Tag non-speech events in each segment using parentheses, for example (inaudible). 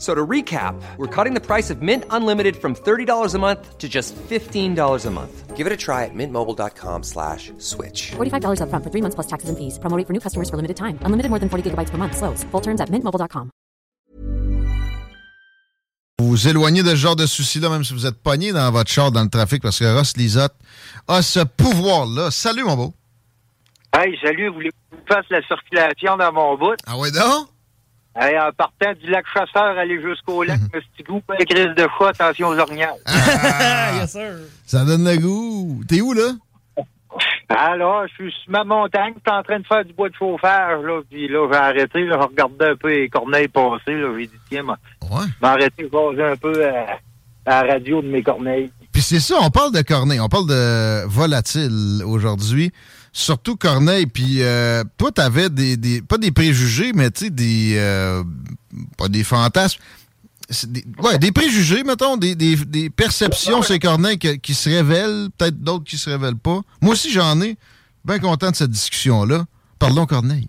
So to recap, we're cutting the price of Mint Unlimited from $30 a month to just $15 a month. Give it a try at mintmobile.com slash switch. $45 upfront for three months plus taxes and fees. Promo rate for new customers for limited time. Unlimited more than 40 gigabytes per month. Slows. Full terms at mintmobile.com. Vous vous éloignez de ce genre de soucis-là, même si vous êtes pogné dans votre char dans le trafic, parce que Ross Lisotte a ce pouvoir-là. Salut, mon beau. Hey, salut, voulez-vous que je fasse la circulation dans mon bout? Ah ouais, non? Hey, en partant du lac Chasseur, aller jusqu'au lac Mestigou, pas crise de chat, attention aux orignales. (laughs) yes, sir. Ça donne le goût. T'es où, là? Alors, je suis sur ma montagne, je suis en train de faire du bois de chauffage, là, puis là, j'ai arrêté, là, je regardais un peu les corneilles passer, là, j'ai dit, tiens, moi, ouais. m'arrêter poser un peu à, à la radio de mes corneilles. Puis c'est ça, on parle de Corneille, on parle de volatile aujourd'hui. Surtout Corneille, puis euh, toi, t'avais des, des, pas des préjugés, mais tu sais, des, euh, pas des fantasmes, des, ouais, des préjugés, mettons, des, des, des perceptions, ces Corneille, qui, qui se révèlent, peut-être d'autres qui se révèlent pas. Moi aussi, j'en ai. Bien content de cette discussion-là. Parlons Corneille.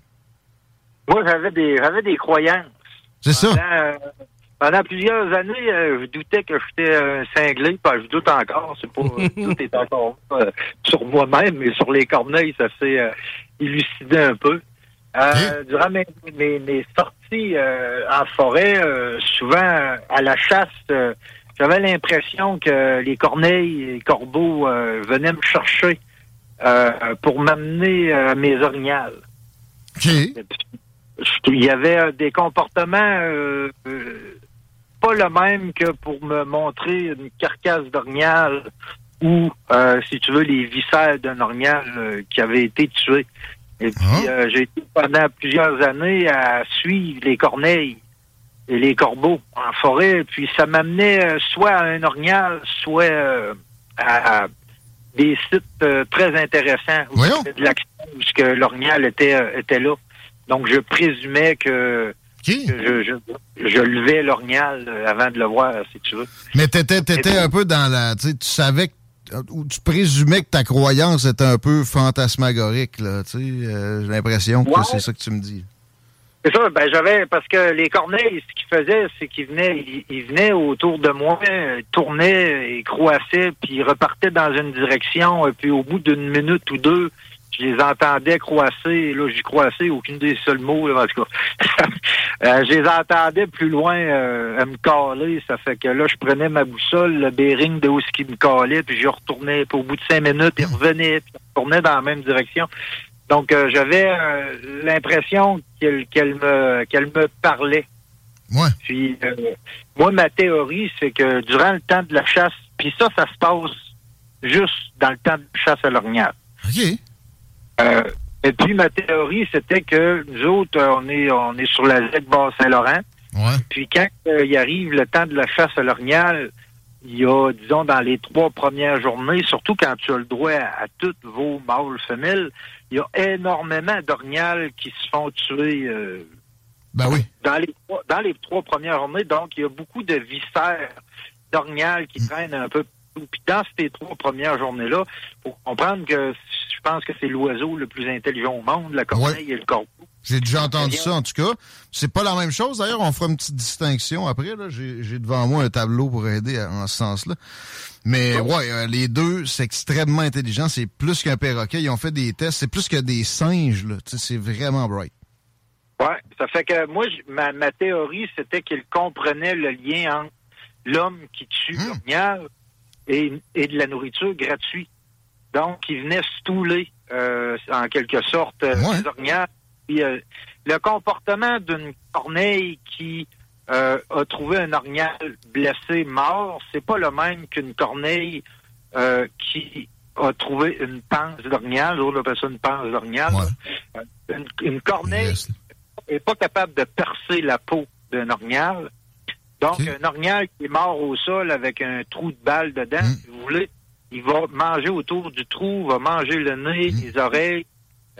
Moi, j'avais des, j'avais des croyances. C'est ça. Euh, pendant plusieurs années, euh, je doutais que j'étais un cinglé, pas je doute encore, c'est pas (laughs) tout est encore euh, sur moi-même, mais sur les corneilles, ça s'est euh, élucidé un peu. Euh, Durant mes, mes, mes sorties en forêt, souvent à la chasse, j'avais l'impression que les corneilles et les corbeaux venaient me chercher pour m'amener à mes orignales. Il y avait des comportements pas le même que pour me montrer une carcasse d'orignal ou, euh, si tu veux, les viscères d'un orignal euh, qui avait été tué. Et puis, euh, j'ai été pendant plusieurs années à suivre les corneilles et les corbeaux en forêt. Puis, ça m'amenait euh, soit à un orignal, soit euh, à, à des sites très intéressants où de l'action, où ce que l'orignal était, était là. Donc, je présumais que, je, je, je levais l'orignal euh, avant de le voir, si tu veux. Mais t'étais, t'étais un peu dans la. Tu savais que. Ou tu présumais que ta croyance était un peu fantasmagorique, là. Tu sais, euh, j'ai l'impression que c'est ça que tu me dis. C'est ça, ben j'avais parce que les corneilles, ce qu'ils faisaient, c'est qu'ils venaient, ils, ils venaient autour de moi, euh, tournaient et croissaient, puis ils repartaient dans une direction, et puis au bout d'une minute ou deux, je les entendais croisser, là j'y croissais, aucune des seuls mots, là, en tout cas. (laughs) Euh, je les entendais plus loin euh, à me caler, ça fait que là je prenais ma boussole, le bearing de où ce qui me calait, puis je retournais, puis au bout de cinq minutes, ils revenaient, puis ils retournaient dans la même direction. Donc, euh, j'avais euh, l'impression qu'elle me qu'elle me parlait. Ouais. Puis, euh, moi, ma théorie, c'est que durant le temps de la chasse, puis ça, ça se passe juste dans le temps de la chasse à l'orignal. Euh, et puis, ma théorie, c'était que nous autres, euh, on est on est sur la ZEC Bas-Saint-Laurent. Ouais. Puis, quand euh, il arrive le temps de la chasse à l'orignal, il y a, disons, dans les trois premières journées, surtout quand tu as le droit à, à toutes vos mâles femelles, il y a énormément d'orignales qui se font tuer euh, Ben oui. dans les trois, dans les trois premières journées. Donc, il y a beaucoup de viscères d'orignal qui traînent un peu. Puis dans ces trois premières journées-là, faut comprendre que je pense que c'est l'oiseau le plus intelligent au monde, la corneille et le corbeau. J'ai déjà entendu ça, en tout cas. C'est pas la même chose. D'ailleurs, on fera une petite distinction après. J'ai devant moi un tableau pour aider à- en ce sens-là. Mais ouais, euh, les deux, c'est extrêmement intelligent. C'est plus qu'un perroquet. Ils ont fait des tests. C'est plus que des singes. C'est vraiment bright. Ouais, ça fait que moi, ma, ma théorie, c'était qu'il comprenait le lien entre l'homme qui tue l'orignal et, et de la nourriture gratuite. Donc, il venait stouler, euh, en quelque sorte, euh, les orignales. Puis, euh, le comportement d'une corneille qui euh, a trouvé un orignal blessé, mort, c'est pas le même qu'une corneille euh, qui a trouvé une panse d'orignal. On appelle ça une panse. Ouais. Euh, Une, une corneille Yes. est pas capable de percer la peau d'un orignal. Donc, un orignal qui est mort au sol avec un trou de balle dedans, Mm. si vous voulez, il va manger autour du trou, va manger le nez, Mm. les oreilles,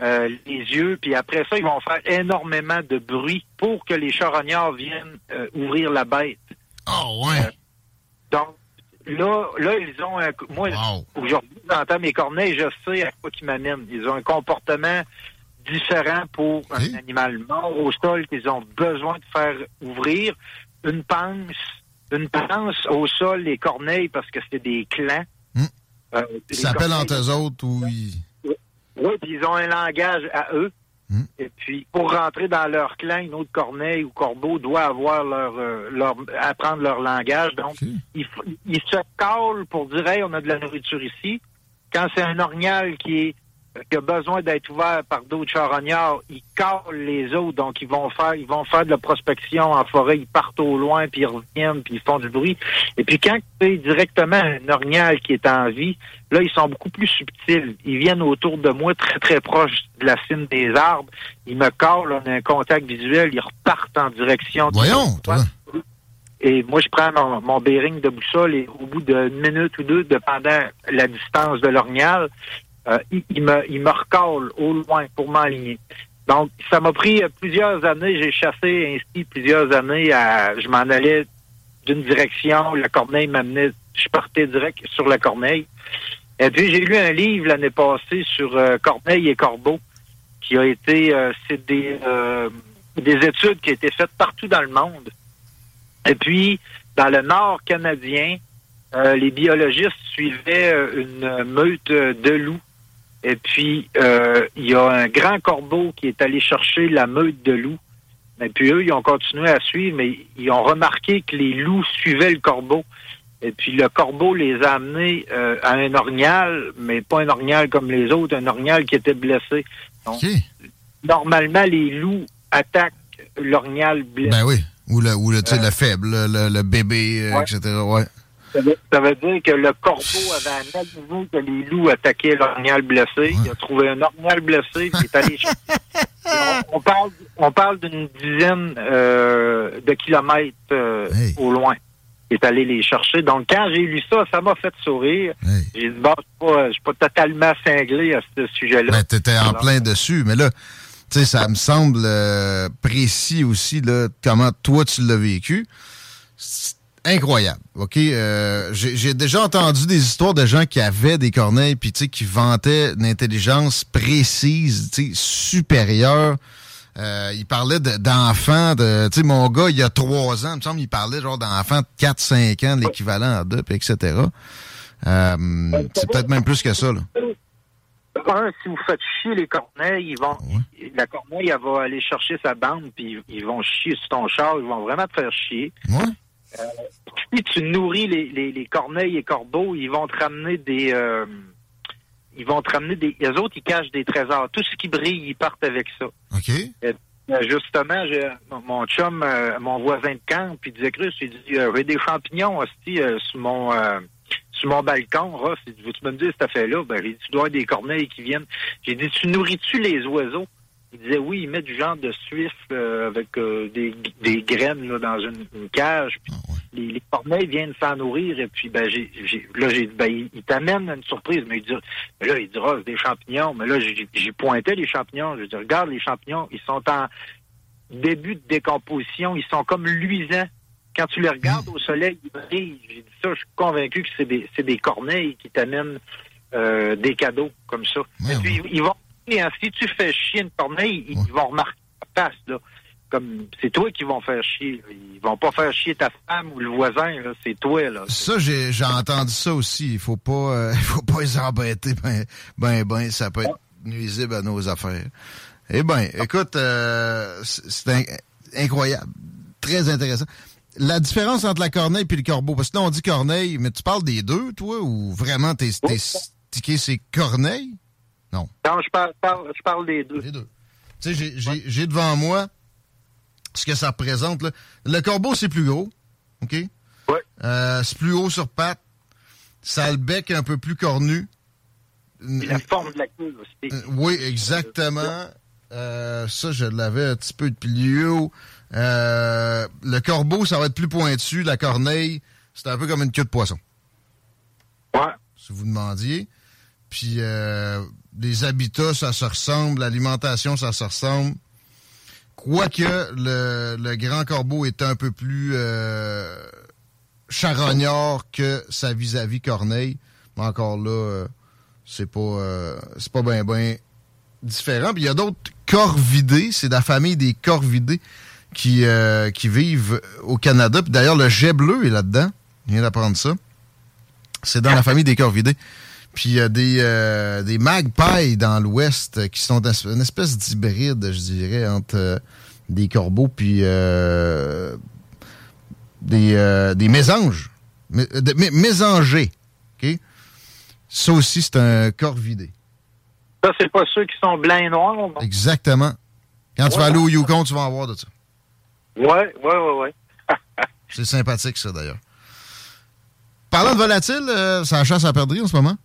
euh, les yeux, puis après ça, ils vont faire énormément de bruit pour que les charognards viennent euh, ouvrir la bête. Oh, ouais. Donc, là, là, ils ont un... Moi, Wow. aujourd'hui, j'entends mes corneilles, je sais à quoi qu'ils m'amènent. Ils ont un comportement différent pour un animal mort au sol qu'ils ont besoin de faire ouvrir. Une panse, une panse au sol, les corneilles, parce que c'est des clans. Hmm. Euh, Ils s'appellent entre eux autres ou ils... oui, puis ils ont un langage à eux. Hmm. Et puis, pour rentrer dans leur clan, une autre corneille ou corbeau doit avoir leur, euh, leur apprendre leur langage. Donc, ils, ils se calent pour dire, hey, on a de la nourriture ici. Quand c'est un orignal qui est qui a besoin d'être ouvert par d'autres charognards, ils calent les autres, donc ils vont faire ils vont faire de la prospection en forêt, ils partent au loin, puis ils reviennent, puis ils font du bruit. Et puis quand c'est directement un orignal qui est en vie, là, ils sont beaucoup plus subtils. Ils viennent autour de moi, très, très proches de la cime des arbres. Ils me calent, on a un contact visuel, ils repartent en direction Voyons, toi. et moi, je prends mon, mon bearing de boussole et au bout d'une minute ou deux, dépendant la distance de l'orignal, euh, il, me, il me recale au loin pour m'aligner. Donc, ça m'a pris euh, plusieurs années. J'ai chassé ainsi plusieurs années. À, je m'en allais d'une direction. La corneille m'amenait. Je partais direct sur la corneille. Et puis, j'ai lu un livre l'année passée sur euh, Corneille et Corbeau, qui a été... c'est des, des études qui ont été faites partout dans le monde. Et puis, dans le nord canadien, les biologistes suivaient une meute de loups. Et puis, euh, il y a un grand corbeau qui est allé chercher la meute de loups. Et puis, eux, ils ont continué à suivre, mais ils ont remarqué que les loups suivaient le corbeau. Et puis, le corbeau les a amenés euh, à un orignal, mais pas un orignal comme les autres, un orignal qui était blessé. Donc, normalement, les loups attaquent l'orignal blessé. Ben oui. Ou le, ou le, tu sais, le faible, le, bébé, euh, Ouais. etc. Ouais. Ça veut, ça veut dire que le corbeau avait analysé que les loups attaquaient l'orignal blessé. Il a trouvé un orignal blessé, puis il est allé On, on parle, on parle d'une dizaine euh, de kilomètres euh, Hey. au loin. Il est allé les chercher. Donc, quand j'ai lu ça, ça m'a fait sourire. Hey. J'ai dit, bon, je je suis pas totalement cinglé à ce sujet-là. Ben, t'étais en Alors, plein dessus. Mais là, tu sais, ça me semble euh, précis aussi, là, comment toi tu l'as vécu. Incroyable, OK? Euh, J'ai déjà entendu des histoires de gens qui avaient des corneilles, puis tu sais, qui vantaient une intelligence précise, tu sais, supérieure. Euh, il parlait de- d'enfants, de, tu sais, mon gars, il y a trois ans, il me semble, il parlait genre d'enfants de 4-5 ans, l'équivalent à deux, etc. Euh, c'est peut-être même plus que ça, là. Un, si vous faites chier les corneilles, ils vont, la corneille, elle va aller chercher sa bande, puis ils- ils vont chier sur ton char, ils vont vraiment te faire chier. Ouais? Si tu nourris les, les, les corneilles et corbeaux, ils vont te ramener des. euh, ils vont te ramener des. Les autres, ils cachent des trésors. Tout ce qui brille, ils partent avec ça. OK? Euh, justement, mon- chum, euh, mon voisin de camp, puis il disait Chris, il dit euh, j'ai des champignons aussi euh, sur mon euh, sur mon balcon, Ross. Veux-tu me dire cette affaire-là? Ben, j'ai dit, tu dois avoir des corneilles qui viennent. J'ai dit, tu nourris-tu les oiseaux? Il disait oui, il met du genre de suif euh, avec euh, des, des graines là, dans une, une cage. Puis les, les corneilles viennent s'en nourrir. Et puis ben j'ai, j'ai- là j'ai dit ben il, il t'amène une surprise, mais il dit mais là il dira c'est des champignons. Mais là j'ai, pointé les champignons. Je dis regarde les champignons, ils sont en début de décomposition, ils sont comme luisants. Quand tu les regardes au soleil, ils brillent. J'ai dit ça, je suis convaincu que c'est des, c'est des corneilles qui t'amènent euh, des cadeaux comme ça. Ouais, Et puis, ouais. ils, vont si tu fais chier une corneille, ils, Ouais. vont remarquer ta face, là. Comme c'est toi qui vont faire chier. Ils vont pas faire chier ta femme ou le voisin. C'est toi, là. Ça, j'ai j'ai entendu ça aussi. Il faut pas, euh, (laughs) faut pas les embêter. Ben, ben, ben, ça peut être nuisible à nos affaires. Eh ben, écoute, euh, c'est c'est in- incroyable. Très intéressant. La différence entre la corneille et le corbeau, parce que là, on dit corneille, mais tu parles des deux, toi, ou vraiment t'es t'es stické c'est corneille? Non, je parle, parle- je parle des deux. Les deux. Tu sais, j'ai devant moi ce que ça représente. Là. Le corbeau, c'est plus gros. OK? Ouais. Euh, c'est plus haut sur pattes. Ça a le bec un peu plus cornu. Et la forme de la queue aussi. Euh, oui, exactement. Euh, ça, je l'avais un petit peu de plus haut. Euh, le corbeau, ça va être plus pointu. La corneille, c'est un peu comme une queue de poisson. Ouais. Si vous demandiez. Puis euh, les habitats, ça se ressemble. L'alimentation, ça se ressemble. Quoique le, le grand corbeau est un peu plus euh, charognard que sa vis-à-vis corneille. Mais encore là, euh, c'est pas euh, c'est pas bien ben différent. Puis il y a d'autres corvidés, c'est la famille des corvidés qui, euh, qui vivent au Canada. Puis d'ailleurs, le jet bleu est là-dedans. Je viens d'apprendre ça. C'est dans la famille des corvidés. Puis il y a des, euh, des magpies dans l'ouest qui sont une espèce d'hybride, je dirais, entre euh, des corbeaux puis euh, des, des mésanges. Mé- de- mé- mésangés. OK? Ça aussi, c'est un corvidé. Ça, c'est pas ceux qui sont blancs et noirs, non? Exactement. Quand tu vas aller au Yukon, tu vas en voir de ça. Ouais, ouais, ouais, ouais. C'est sympathique, ça, d'ailleurs. Parlant de volatile, euh, ça chasse à perdrix en ce moment?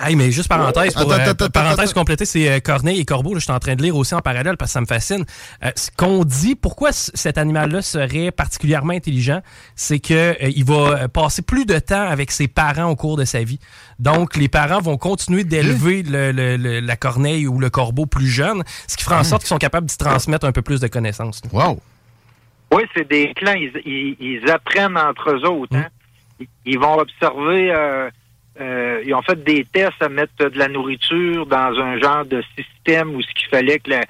Hey, mais juste parenthèse, pour, Attends, euh, attends, parenthèse attends. complétée, c'est euh, Corneille et Corbeau. là, je suis en train de lire aussi en parallèle parce que ça me fascine. Euh, ce qu'on dit, pourquoi cet animal-là serait particulièrement intelligent, c'est que euh, il va passer plus de temps avec ses parents au cours de sa vie. Donc, les parents vont continuer d'élever le- le- le- la corneille ou le corbeau plus jeune, ce qui fera en sorte qu'ils sont capables d'y transmettre un peu plus de connaissances. Wow! Oui, c'est des clans. Ils, ils- ils apprennent entre eux autres. Hein. Ils, ils vont observer. Euh, ils ont fait des tests à mettre de la nourriture dans un genre de système où ce qu'il fallait que la,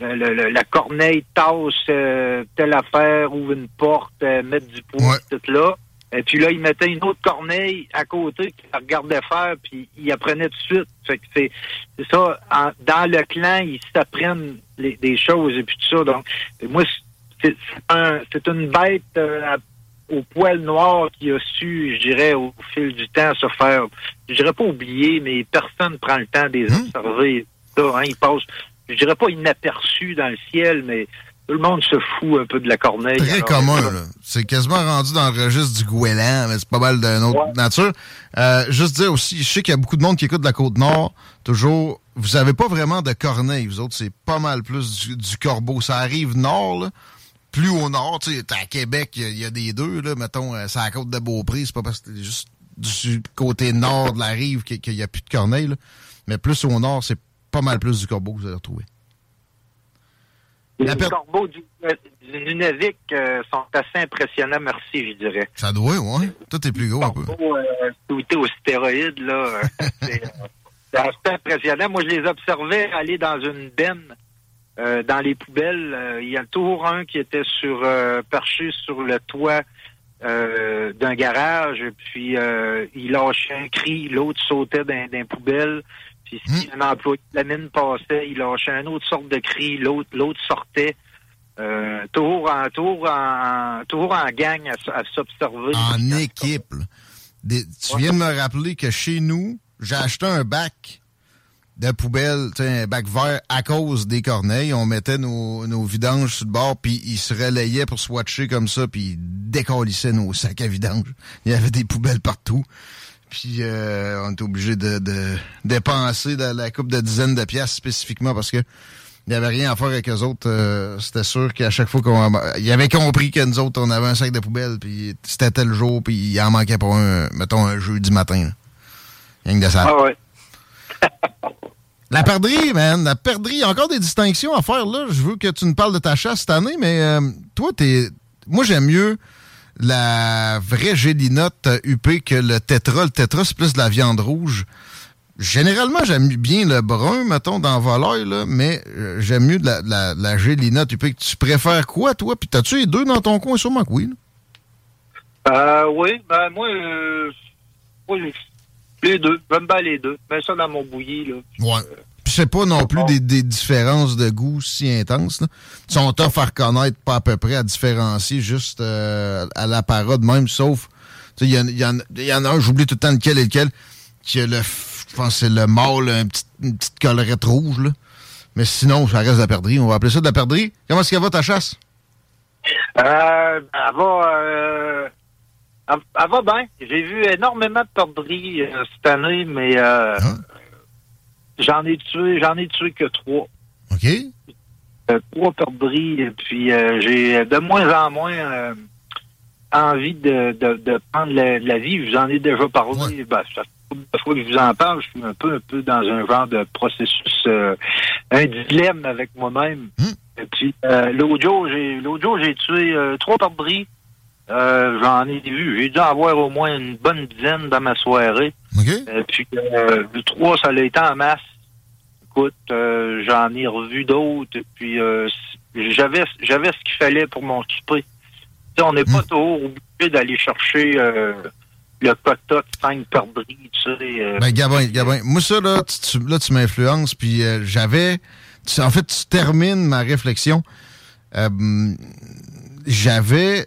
le- le- la corneille tasse euh, telle affaire, ouvre une porte, euh, mettre du poids, Ouais. tout là. Et puis là, ils mettaient une autre corneille à côté qui la regardait faire, puis ils apprenaient tout de suite. Fait que c'est c'est ça. en- dans le clan, ils s'apprennent les- des choses et puis tout ça. Donc, moi, c'est c'est un- c'est une bête euh, au poil noir qui a su, je dirais, au fil du temps, se faire, je dirais pas oublier, mais personne prend le temps de les Hmm. observer. Ça, hein, ils passent, je dirais pas inaperçus dans le ciel, mais tout le monde se fout un peu de la corneille. Très Alors, commun, là. C'est quasiment rendu dans le registre du goéland, mais c'est pas mal d'une autre Ouais. nature. Euh, juste dire aussi, je sais qu'il y a beaucoup de monde qui écoute de la Côte-Nord, toujours, vous avez pas vraiment de corneille, vous autres, c'est pas mal plus du, du corbeau. Ça arrive nord, là, plus au nord, tu sais, à Québec, il y a- il y, a des deux, là, mettons, euh, c'est à la côte de Beaupré, c'est pas parce que c'est juste du côté nord de la rive qu'il qu'il y a plus de corneille, là. Mais plus au nord, c'est pas mal plus du corbeau que vous allez retrouver. Les per- corbeaux du, du Nunavik euh, sont assez impressionnants, merci, je dirais. Ça doit, ouais. Tout est plus gros un peu. corbeaux euh, aux stéroïdes, là, euh, (laughs) euh, c'est assez impressionnant. Moi, je les observais aller dans une benne euh, dans les poubelles. Euh, Il y a toujours un qui était sur euh, perché sur le toit d'un garage, puis il lâchait un cri, l'autre sautait les poubelles. Puis si un employé de la mine passait, il lâchait une autre sorte de cri, l'autre l'autre sortait. Toujours en toujours en toujours en gang à, s'observer. En équipe. Des- tu viens de me rappeler que chez nous, j'ai acheté un bac de poubelle, un bac vert à cause des corneilles. On mettait nos, nos vidanges sur le bord, puis ils se relayaient pour swatcher comme ça, puis ils décollissaient nos sacs à vidange. Il y avait des poubelles partout. Puis euh, on était obligé de, de dépenser la, la coupe de dizaines de pièces spécifiquement parce que il n'y avait rien à faire avec eux autres. Euh, c'était sûr qu'à chaque fois qu'on... Ils avaient compris que nous autres, on avait un sac de poubelle, puis c'était tel jour, puis il en manquait pas un, mettons, un jeudi matin. là. Rien que de ça. Ah ouais. (laughs) La perdrix, man, la a encore des distinctions à faire, là. Je veux que tu nous parles de ta chasse cette année, mais euh, toi, t'es... Moi, j'aime mieux la vraie gélinote UP que le tétra. Le tétra, c'est plus de la viande rouge. Généralement, j'aime bien le brun, mettons, dans volaille, là, mais euh, j'aime mieux la, la, la gélinote UP. Tu préfères quoi, toi? Puis t'as-tu les deux dans ton coin? Sûrement que oui. là. Euh, oui, ben moi, euh, moi, les deux. J'aime bien les deux. Mets ça dans mon bouilli, là. Ouais. Puis c'est pas non plus des, des différences de goût si intenses. Là. Ils sont tough à reconnaître, pas à peu près à différencier, juste euh, à la parade même, sauf... Il y, y en- il y en a un, j'oublie tout le temps lequel et lequel, qui a le... Je pense que c'est le mâle, un petit- une petite collerette rouge, là. Mais sinon, ça reste de la perdrix. On va appeler ça de la perdrix. Comment est-ce qu'elle va ta chasse? Euh, elle va, euh, elle, elle va bien. J'ai vu énormément de perdrix euh, cette année, mais euh, Ah. j'en ai tué, j'en ai tué que trois. OK. Euh, trois perdrix, et puis euh, j'ai de moins en moins euh, envie de, de, de prendre la, la vie. Je vous en ai déjà parlé. Ouais. Ben, ça fois que je vous en parle, je suis un peu, un peu dans un genre de processus, un dilemme avec moi-même. Hmm. Et puis l'autre jour, j'ai l'autre jour j'ai tué trois perdrix. Euh, J'en ai vu. J'ai dû avoir au moins une bonne dizaine dans ma soirée. Et puis, euh, le 3, ça l'a été en masse. Écoute, euh, j'en ai revu d'autres. Puis, euh, j'avais j'avais ce qu'il fallait pour mon souper. Tu sais, on n'est pas toujours obligé d'aller chercher euh, le quota de 5 perdrix, tu sais. euh. Ben, Gabin, Gabin, moi, ça, là, tu, là, tu m'influences, puis euh, j'avais... En fait, tu termines ma réflexion. Euh, j'avais...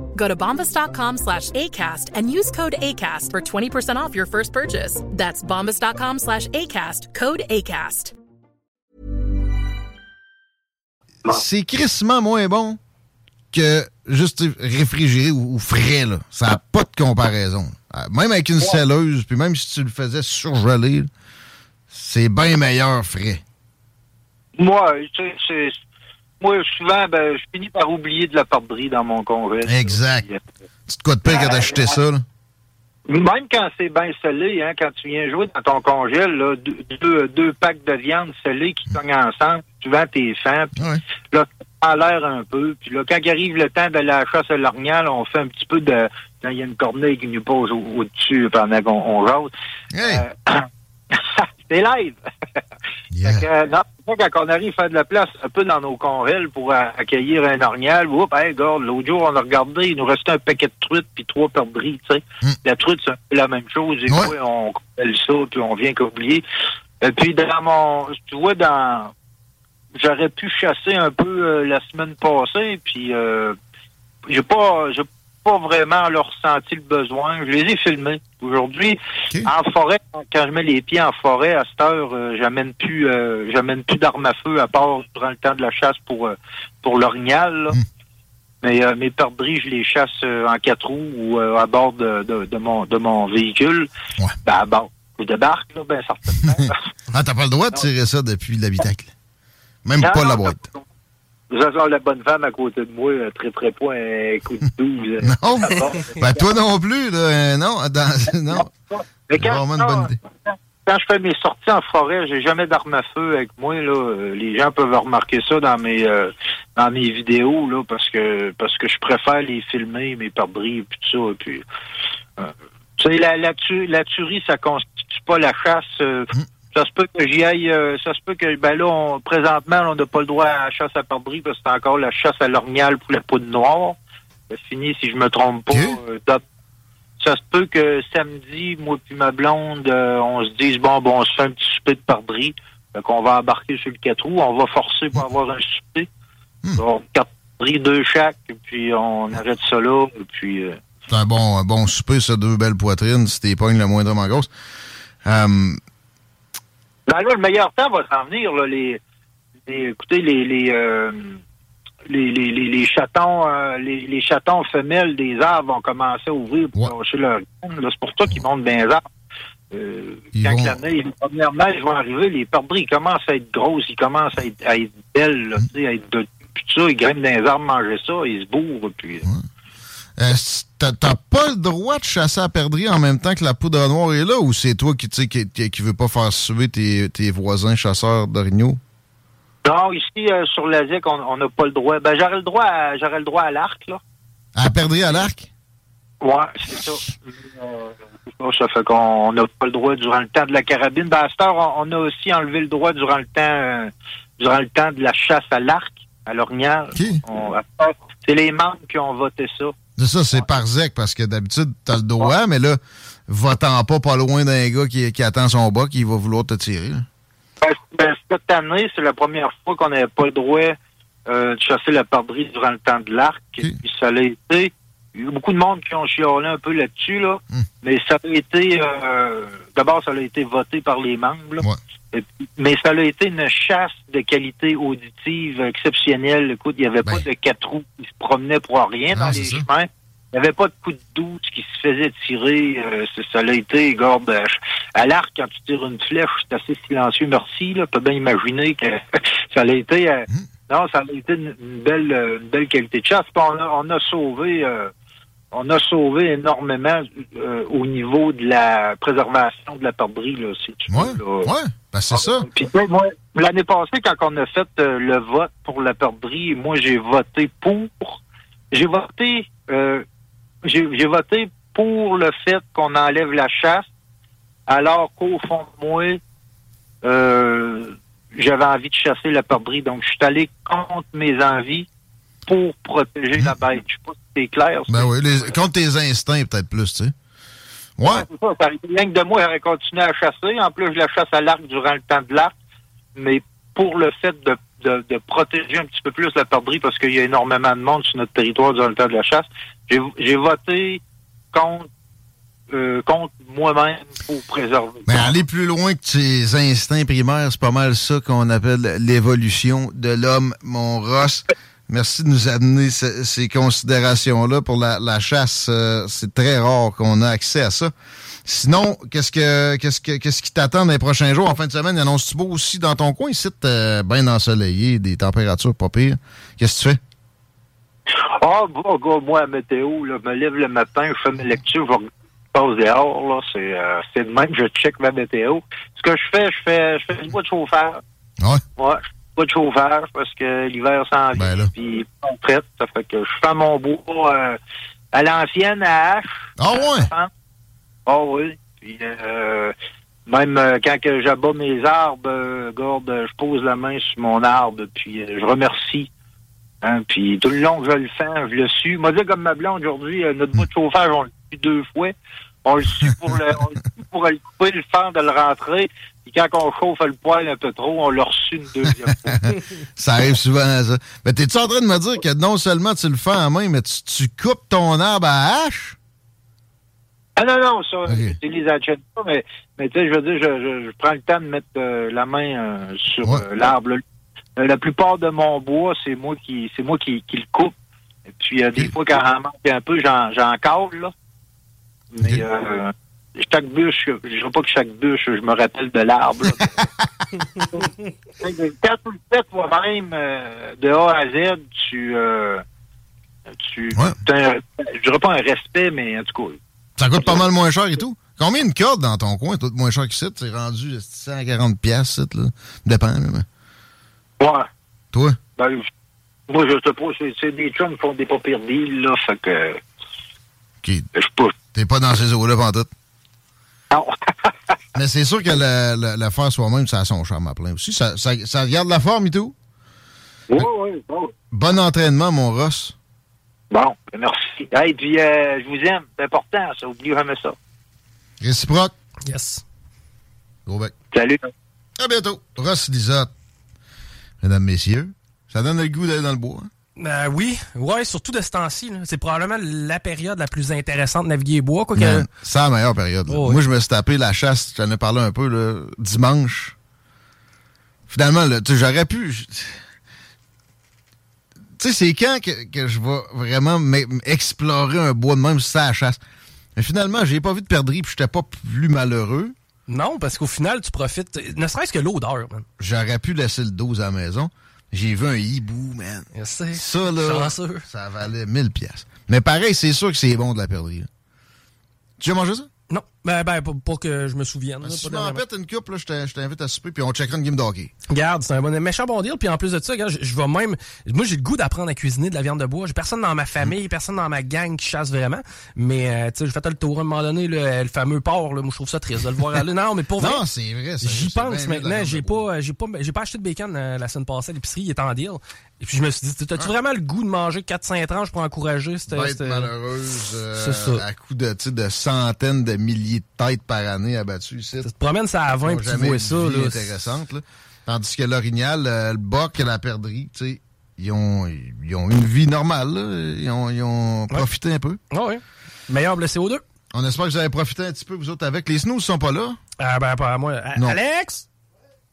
Go to bombas.com slash ACAST and use code ACAST for 20% off your first purchase. That's bombas.com slash ACAST, code ACAST. c'est crissement moins bon que juste réfrigéré ou, ou frais. Là. Ça n'a pas de comparaison. Euh, Même avec une selleuse, puis même si tu le faisais surgeler, c'est bien meilleur frais. Moi, tu sais, c'est- moi, souvent, ben, je finis par oublier de la perdrix dans mon congèle. Exact. Tu te quoi de pire que d'acheter ça. Là. Même quand c'est bien scellé, hein, quand tu viens jouer dans ton congèle, là, deux, deux, deux packs de viande scellée qui cognent ensemble, tu vends tes fans, puis Ouais. là, ça l'air un peu. Puis là, quand il arrive le temps à la chasse à l'orignal, on fait un petit peu de... Quand il y a une corneille qui nous pose au- au-dessus pendant qu'on on jase. Hey! Euh, (coughs) c'est live! (laughs) Yeah. Fait que, non, c'est pas quand on arrive à faire de la place un peu dans nos conrelles pour accueillir un orignal, oups, hey, regarde, l'autre jour, on a regardé, il nous restait un paquet de truites puis trois perdrix, tu sais. Hmm. La truite, c'est un peu la même chose. Et Ouais. puis, on colle ça, puis on vient qu'oublier. Et puis, dans mon... Tu vois, dans... J'aurais pu chasser un peu euh, la semaine passée, puis euh, j'ai pas... J'ai pas vraiment leur ressenti le besoin. Je les ai filmés. Aujourd'hui, en forêt, quand je mets les pieds en forêt, à cette heure, euh, j'amène plus euh, j'amène plus d'armes à feu à part durant le temps de la chasse pour euh, pour l'orignal. Mm. Mais mes perdrix, je les chasse en quatre roues ou à bord de, de, de mon de mon véhicule. Ouais. Ben à bord. Je débarque, là, ben certainement. (laughs) Ah, t'as pas le droit de tirer ça depuis l'habitacle. Même Non, pas la non, boîte. Vous avez la bonne femme à côté de moi, très très pas un coup de douze. euh, Non. à bord. Ben, toi non plus, là. euh, non, dans- (laughs) non. Mais vraiment une bonne idée. quand je fais mes sorties en forêt, j'ai jamais d'arme à feu avec moi. Là. Euh, Les gens peuvent remarquer ça dans mes euh, dans mes vidéos là, parce que parce que je préfère les filmer, mes et puis tout ça. Puis, euh, tu sais, la, la, tu- la tuerie, ça constitue pas la chasse. euh, Ça se peut que j'y aille. euh, ça se peut que ben là, on, présentement, on n'a pas le droit à la chasse à perdrix parce que c'est encore la chasse à l'orignal pour la poudre noire. C'est fini si je me trompe pas. Euh. Ça se peut que samedi, moi puis ma blonde, euh, on se dise bon, bon, on se fait un petit souper de perdrix. Fait qu'on va embarquer sur le 4 roues, on va forcer pour avoir un souper. Donc, quatre perdrix, deux chaque, puis on arrête ça là, et puis C'est un bon, un bon souper, ça, deux belles poitrines, si t'es pognes le moindrement grosse. Euh, Ben là, le meilleur temps va s'en venir, là, les, les- écoutez, les les, euh, les, les, les, les chatons euh, les, les chatons femelles des arbres vont commencer à ouvrir pour Ouais. lâcher leur graine. Là, C'est pour ça qu'ils montent dans les arbres. Euh, quand vont- la neige, les premières neiges vont arriver, les perdrix commencent à être grosses, ils commencent à être, à être belles, là, à être de puis ça, ils grimpent dans les arbres, manger ça, ils se bourrent, puis... Euh, T'as pas le droit de chasser à perdrix en même temps que la poudre noire est là, ou c'est toi qui, qui, qui, veut pas faire suer tes, tes voisins chasseurs d'orignaux? Non, ici, euh, sur la on n'a pas le droit. Ben, j'aurais le droit à, j'aurais le droit à l'arc, là. À perdrix à l'arc? Ouais, c'est ça. Euh, ça. Fait qu'on n'a pas le droit durant le temps de la carabine. Ben, à cette heure, on, on a aussi enlevé le droit durant le temps euh, durant le temps de la chasse à l'arc, à l'orignal. C'est les membres qui ont voté ça. C'est ça, c'est par zec, parce que d'habitude, t'as le droit, mais là, votant pas pas loin d'un gars qui, qui attend son bas, qui va vouloir te tirer. Ben, ben, cette année, c'est la première fois qu'on n'avait pas le droit euh, de chasser la perdrix durant le temps de l'arc. Puis ça a été. Il y a beaucoup de monde qui ont chialé un peu là-dessus, là. Mais ça a été. euh, D'abord, ça a été voté par les membres. là. Et puis- mais ça a été une chasse de qualité auditive exceptionnelle. Écoute, il n'y avait pas de quatre roues qui se promenaient pour rien dans les chemins. Il n'y avait pas de coup de douce qui se faisait tirer. Euh, ça a été, garde, euh, à l'arc, quand tu tires une flèche, c'est assez silencieux, merci. Là, tu peux bien imaginer que (laughs) ça a été... euh, Non, ça a été une, une belle, euh, une belle qualité de chasse. Puis on a, on a sauvé... on a sauvé énormément euh, au niveau de la préservation de la perdrix, là, si tu veux. là. Ouais, ben c'est ça. Puis, moi, l'année passée, quand on a fait euh, le vote pour la perdrix, moi, j'ai voté pour. J'ai voté. euh, j'ai j'ai voté pour le fait qu'on enlève la chasse, alors qu'au fond de moi, euh, j'avais envie de chasser la perdrix. Donc, je suis allé contre mes envies pour protéger la bête. Je sais pas si c'est clair. Ben oui, les, contre tes instincts, peut-être plus, tu sais. Ouais. C'est ça, ça aurait été rien que de moi, j'aurais continué à chasser. En plus, je la chasse à l'arc durant le temps de l'arc. Mais pour le fait de, de, de protéger un petit peu plus la perdrix, parce qu'il y a énormément de monde sur notre territoire durant le temps de la chasse, j'ai j'ai voté contre, euh, contre moi-même pour préserver. Mais aller plus loin que tes instincts primaires, c'est pas mal ça qu'on appelle l'évolution de l'homme, mon Ross. Merci de nous amener ce- ces considérations-là pour la, la chasse. Euh, c'est très rare qu'on a accès à ça. Sinon, qu'est-ce que qu'est-ce que qu'est-ce qui t'attend dans les prochains jours? En fin de semaine, annonce-tu beau aussi dans ton coin? Ici, euh, bien ensoleillé, des températures pas pires. Qu'est-ce que tu fais? Ah, bon, gars, moi, la météo, là, je me lève le matin, je fais mes lectures, je passe dehors, là, c'est, euh, c'est de même, je check ma météo. Ce que je fais, je fais, je fais bois de chauffage. Ouais. Ouais, de chauffage parce que l'hiver s'en vient, puis pas en traite, ça fait que je fais mon bois euh, à l'ancienne, à hache. Ah ouais? Ah oui, puis euh, même euh, quand que j'abats mes arbres, garde, je pose la main sur mon arbre, puis je remercie. Hein, puis tout le long que je le fais, je le suis. Moi, dire comme ma blonde aujourd'hui, notre bout de chauffage, on le suit deux fois. On le suit pour le, on le suit pour le couper, le faire, de le rentrer. Puis quand on chauffe le poil un peu trop, on le reçu une deuxième fois. (laughs) Ça arrive souvent à ça. Mais t'es-tu en train de me dire que non seulement tu le fais en main, mais tu, tu coupes ton arbre à hache? Ah non, non, ça, j'utilise la chaîne pas, mais, mais tu sais, je veux dire, je, je, je prends le temps de mettre euh, la main euh, sur euh, l'arbre. la plupart de mon bois, c'est moi qui c'est moi qui, qui le coupe. Et puis euh, des fois, quand j'en manque un peu, j'en j'en cale, là. Mais euh, chaque bûche, je dirais pas que chaque bûche, je me rappelle de l'arbre. (laughs) quand tu le fais toi-même, euh, de A à Z, tu... Euh, tu un- je dirais pas un respect, mais en tout cas, Ça coûte pas mal moins cher et tout. Combien une corde dans ton coin? Tout moins cher qu'ici. C'est rendu 140 piastres, là. Dépend, mais- Ouais. Toi? Ben, moi, je sais pas, c'est des chums qui font des pas pires deals, là, fait que... Je sais pas. T'es pas dans ces eaux-là, pantoute? Non. (laughs) Mais c'est sûr que le, le- le faire soi-même, ça a son charme à plein aussi. Ça, ça, ça garde la forme et tout. Oui, oui, bon. Bon entraînement, mon Ross. Bon, ben, merci. Hey, puis euh, je vous aime, c'est important, ça, oubliez jamais ça. Réciproque. Yes. Gros bec. Salut. À bientôt. Ross Lisotte. Mesdames, messieurs, ça donne le goût d'aller dans le bois. hein? Euh, oui, ouais, surtout de ce temps-ci. C'est probablement la période la plus intéressante de naviguer les bois. Quoi, que- Man, C'est la meilleure période. Oh. Moi, je me suis tapé la chasse, j'en ai parlé un peu, là, dimanche. Finalement, j'aurais pu. je- Tu sais, c'est quand que, que je vais vraiment m'e- explorer un bois de même, c'est la chasse? Mais finalement, j'ai pas vu de perdrix, puis j'étais pas plus malheureux. Non, parce qu'au final, tu profites, ne serait-ce que l'odeur. J'aurais pu laisser le 12 à la maison. J'ai vu un hibou, man. Je sais. Ça, là, ça valait 1000 pièces. Mais pareil, c'est sûr que c'est bon de la perdrix. Tu as mangé ça? Non, ben, ben, pas, pas que je me souvienne. là, Si tu m'en pètes une coupe, là, je t'in- je t'invite à souper, puis on checkera une game de hockey. Regarde, c'est un bon, méchant bon deal. Puis en plus de ça, regarde, je, je vais même. Moi, j'ai le goût d'apprendre à cuisiner de la viande de bois. J'ai personne dans ma famille, personne dans ma gang qui chasse vraiment. Mais, euh, tu sais, j'ai fait le tour à un moment donné, le, le fameux porc. Là, moi, je trouve ça triste de le voir aller. Non, mais pour (laughs) vrai. Non, c'est vrai. J'y pense maintenant. J'ai pas, euh, j'ai pas, j'ai pas acheté de bacon euh, la semaine passée à l'épicerie. Il est en deal. Et puis je me suis dit, Ah. t'as-tu vraiment le goût de manger 400 tranches pour encourager cette, Bête cette- malheureuse, euh, ça. à coup de, de centaines de milliers de têtes par année abattues ici. Tu te promènes ça à 20 Ils ont puis tu vois une ça. Là, intéressante. Là. Tandis que l'orignal, euh, le boc et la perdrix, tu sais, ils ont, ils ont une vie normale. là. Ils ont, ils ont profité un peu. Ah ouais. Meilleur blessé CO2. On espère que vous avez profité un petit peu, vous autres, avec. Les snooze sont pas là. Ah ben pas à moi. Alex!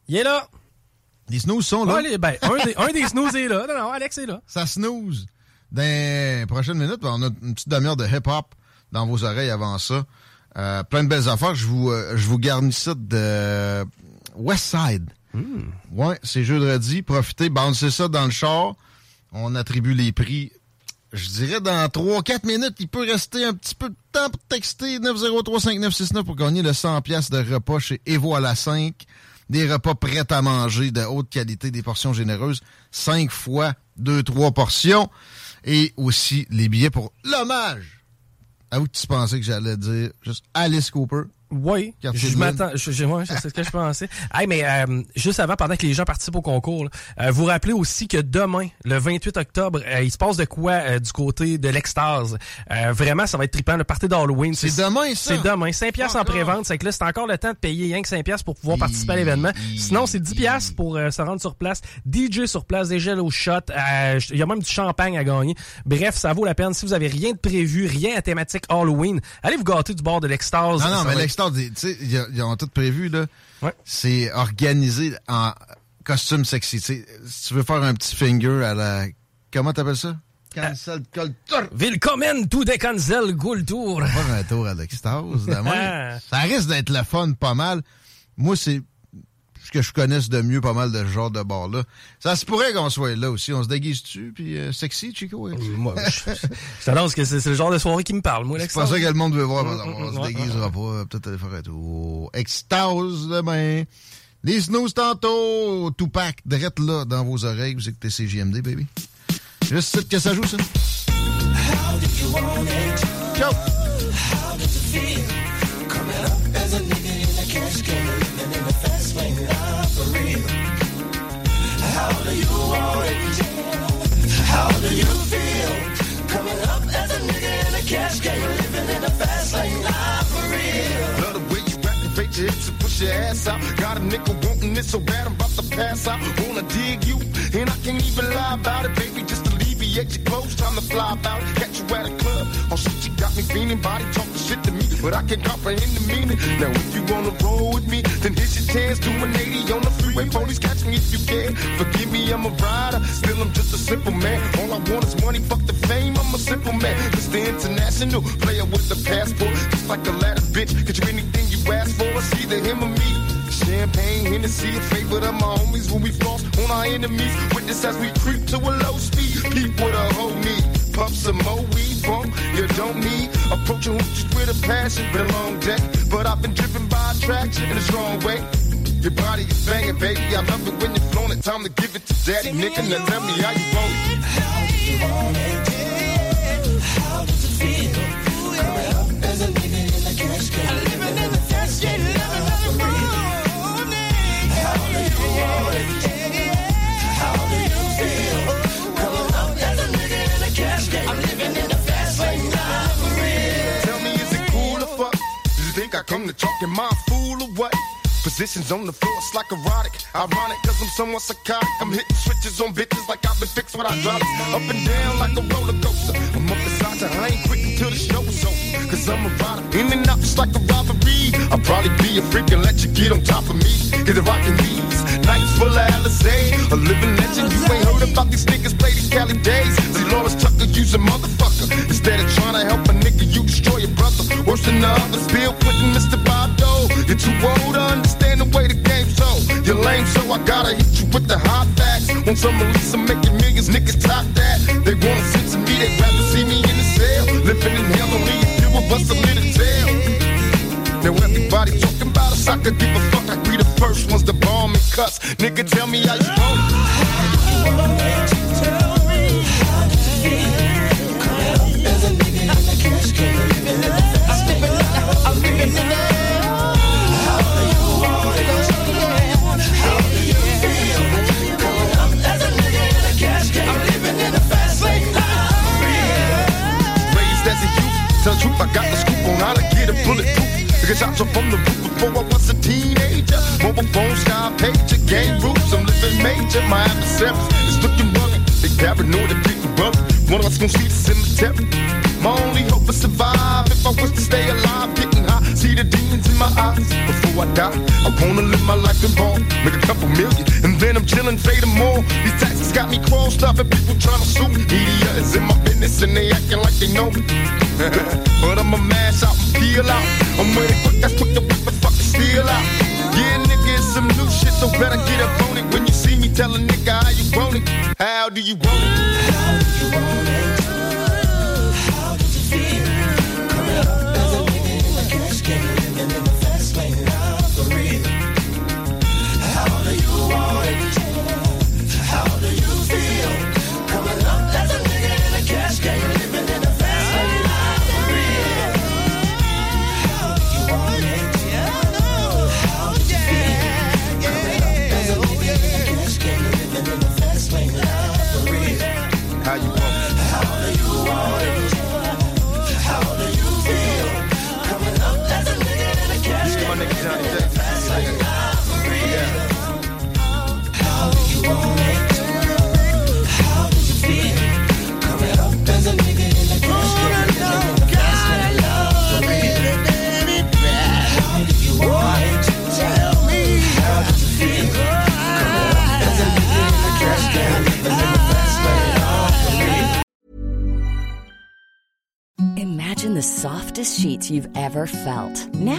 Il est là! Les snooze sont là. Ouais, ben, un, des, un des snooze est là. Non, non, Alex est là. Ça snooze. Dans les prochaines minutes, ben, on a une petite demi-heure de hip-hop dans vos oreilles avant ça. Euh, plein de belles affaires. Je vous, euh, je vous garnis ça de Westside. Ouais, c'est jeudi. Profitez, bouncez ça dans le char. On attribue les prix. Je dirais dans 3-4 minutes, il peut rester un petit peu de temps pour texter 903-5969 pour gagner le 100$ piastres de repas chez Evo à la 5. Des repas prêts à manger de haute qualité, des portions généreuses. 5 fois 2-3 portions. Et aussi les billets pour l'hommage. À où tu pensais que j'allais dire? Juste Alice Cooper. Oui, je m'attends, je, je, ouais, je sais ce que je pensais. (laughs) Hey, mais euh, juste avant, pendant que les gens participent au concours, là, euh, vous rappelez aussi que demain, le 28 octobre, euh, il se passe de quoi euh, du côté de l'extase? Euh, vraiment, ça va être trippant, le party d'Halloween. C'est demain, ça? C'est demain. 5 piastres en prévente, c'est que là, c'est encore le temps de payer rien que 5 piastres pour pouvoir participer à l'événement. Sinon, c'est 10 piastres pour euh, se rendre sur place. DJ sur place, des gels au shot. euh, Il y a même du champagne à gagner. Bref, ça vaut la peine. Si vous avez rien de prévu, rien à thématique Halloween, allez vous gâter du bord de l'extase. Non, non, mais tu sais, ils ont- ils ont tout prévu, là. Ouais. C'est organisé en costume sexy. Si tu veux faire un petit finger à la. Comment t'appelles ça? Cancel culture. Willkommen to the Cancel Kultur. Faire un tour à l'extase. (laughs) Ah. Ça risque d'être le fun pas mal. Moi, c'est ce que je connaisse de mieux pas mal de ce genre de bar-là. Ça se pourrait qu'on soit là aussi. On se déguise-tu, puis euh, sexy, Chico? hein? (laughs) Moi, je, je t'annonce que c'est le genre de soirée qui me parle, moi, C'est pas ça que le monde veut voir. Mm, par exemple. mm, on se ouais, déguisera pas. Peut-être aller faire un tour. Extase demain. Les snooze tantôt. Tupac, direct là dans vos oreilles. Vous écoutez CJMD, baby. Juste que ça joue, ça. Ciao. How do you want it? How do you feel? Coming up as a nigga in a cash game, living in a fast lane for real. Love the way you your hips and push your ass out. Got a nigga wanting so bad I'm about to pass out. Wanna dig you, and I can't even lie about it, baby. Just alleviate your clothes, time to fly about. Catch you at a club, oh shit, you got me feeling. Body talking shit to me, but I can't comprehend the meaning. Now if you wanna roll with me, then here's your chance. Do an 80 on the freeway, police catch me if you can. Forgive me, I'm a rider, still I'm just a simple man. All I want is money, fuck the fame. I'm a simple man, Mr. International player with the passport, just like a ladder, bitch. Get you anything you ask for, it's either him or me. Champagne, Hennessy, a favorite of my homies when we floss on our enemies. Witness as we creep to a low speed. Peep with a need. Puff some more weed, bump you don't need. Approaching hoochies with a passion, been a long day. But I've been driven by attraction in a strong way. Your body is banging, baby. I love it when you're flown it. Time to give it to daddy, nigga. Now tell me how you want it. Tell I came to talk in my fool what? Positions on the floor, it's like erotic. Ironic, cause I'm somewhat psychotic. I'm hitting switches on bitches like I've been fixed with hydraulics. Up and down like a roller coaster. I'm up you, I ain't quick until the show is over. Cause I'm a rider, in and out just like a robbery. I'll probably be a freak and let you get on top of me. Get the rockin' these nights full of Alizé. A living legend, you ain't heard about these niggas play these Cali days. See, Lawrence Tucker, use a motherfucker. Instead of trying to help a you destroy your brother. Worse than the others, Bill Clinton, Mr. Dole. You're too old to understand the way the game's sold. You're lame, so I gotta hit you with the hot facts. When some release, I'm making millions, niggas talk that. They wanna sit to me, they'd rather see me in the cell. Living in hell, only a few of us are little tell. Now everybody talking about us, I could give a fuck. Like we the first ones to bomb and cuss. Nigga, tell me how you want die, I wanna live my life in ball, make a couple million, and then I'm chilling, fading more. These taxes got me crossed up, and people trying to sue me. Media is in my business, and they acting like they know me. (laughs) but I'ma mash out and peel out. I'm it quick, that's quick to whip the fucking steel out. Yeah, nigga, it's some new shit, so better get up on it. When you see me, tell a nigga how you want it. How do you want it? You've ever felt. Now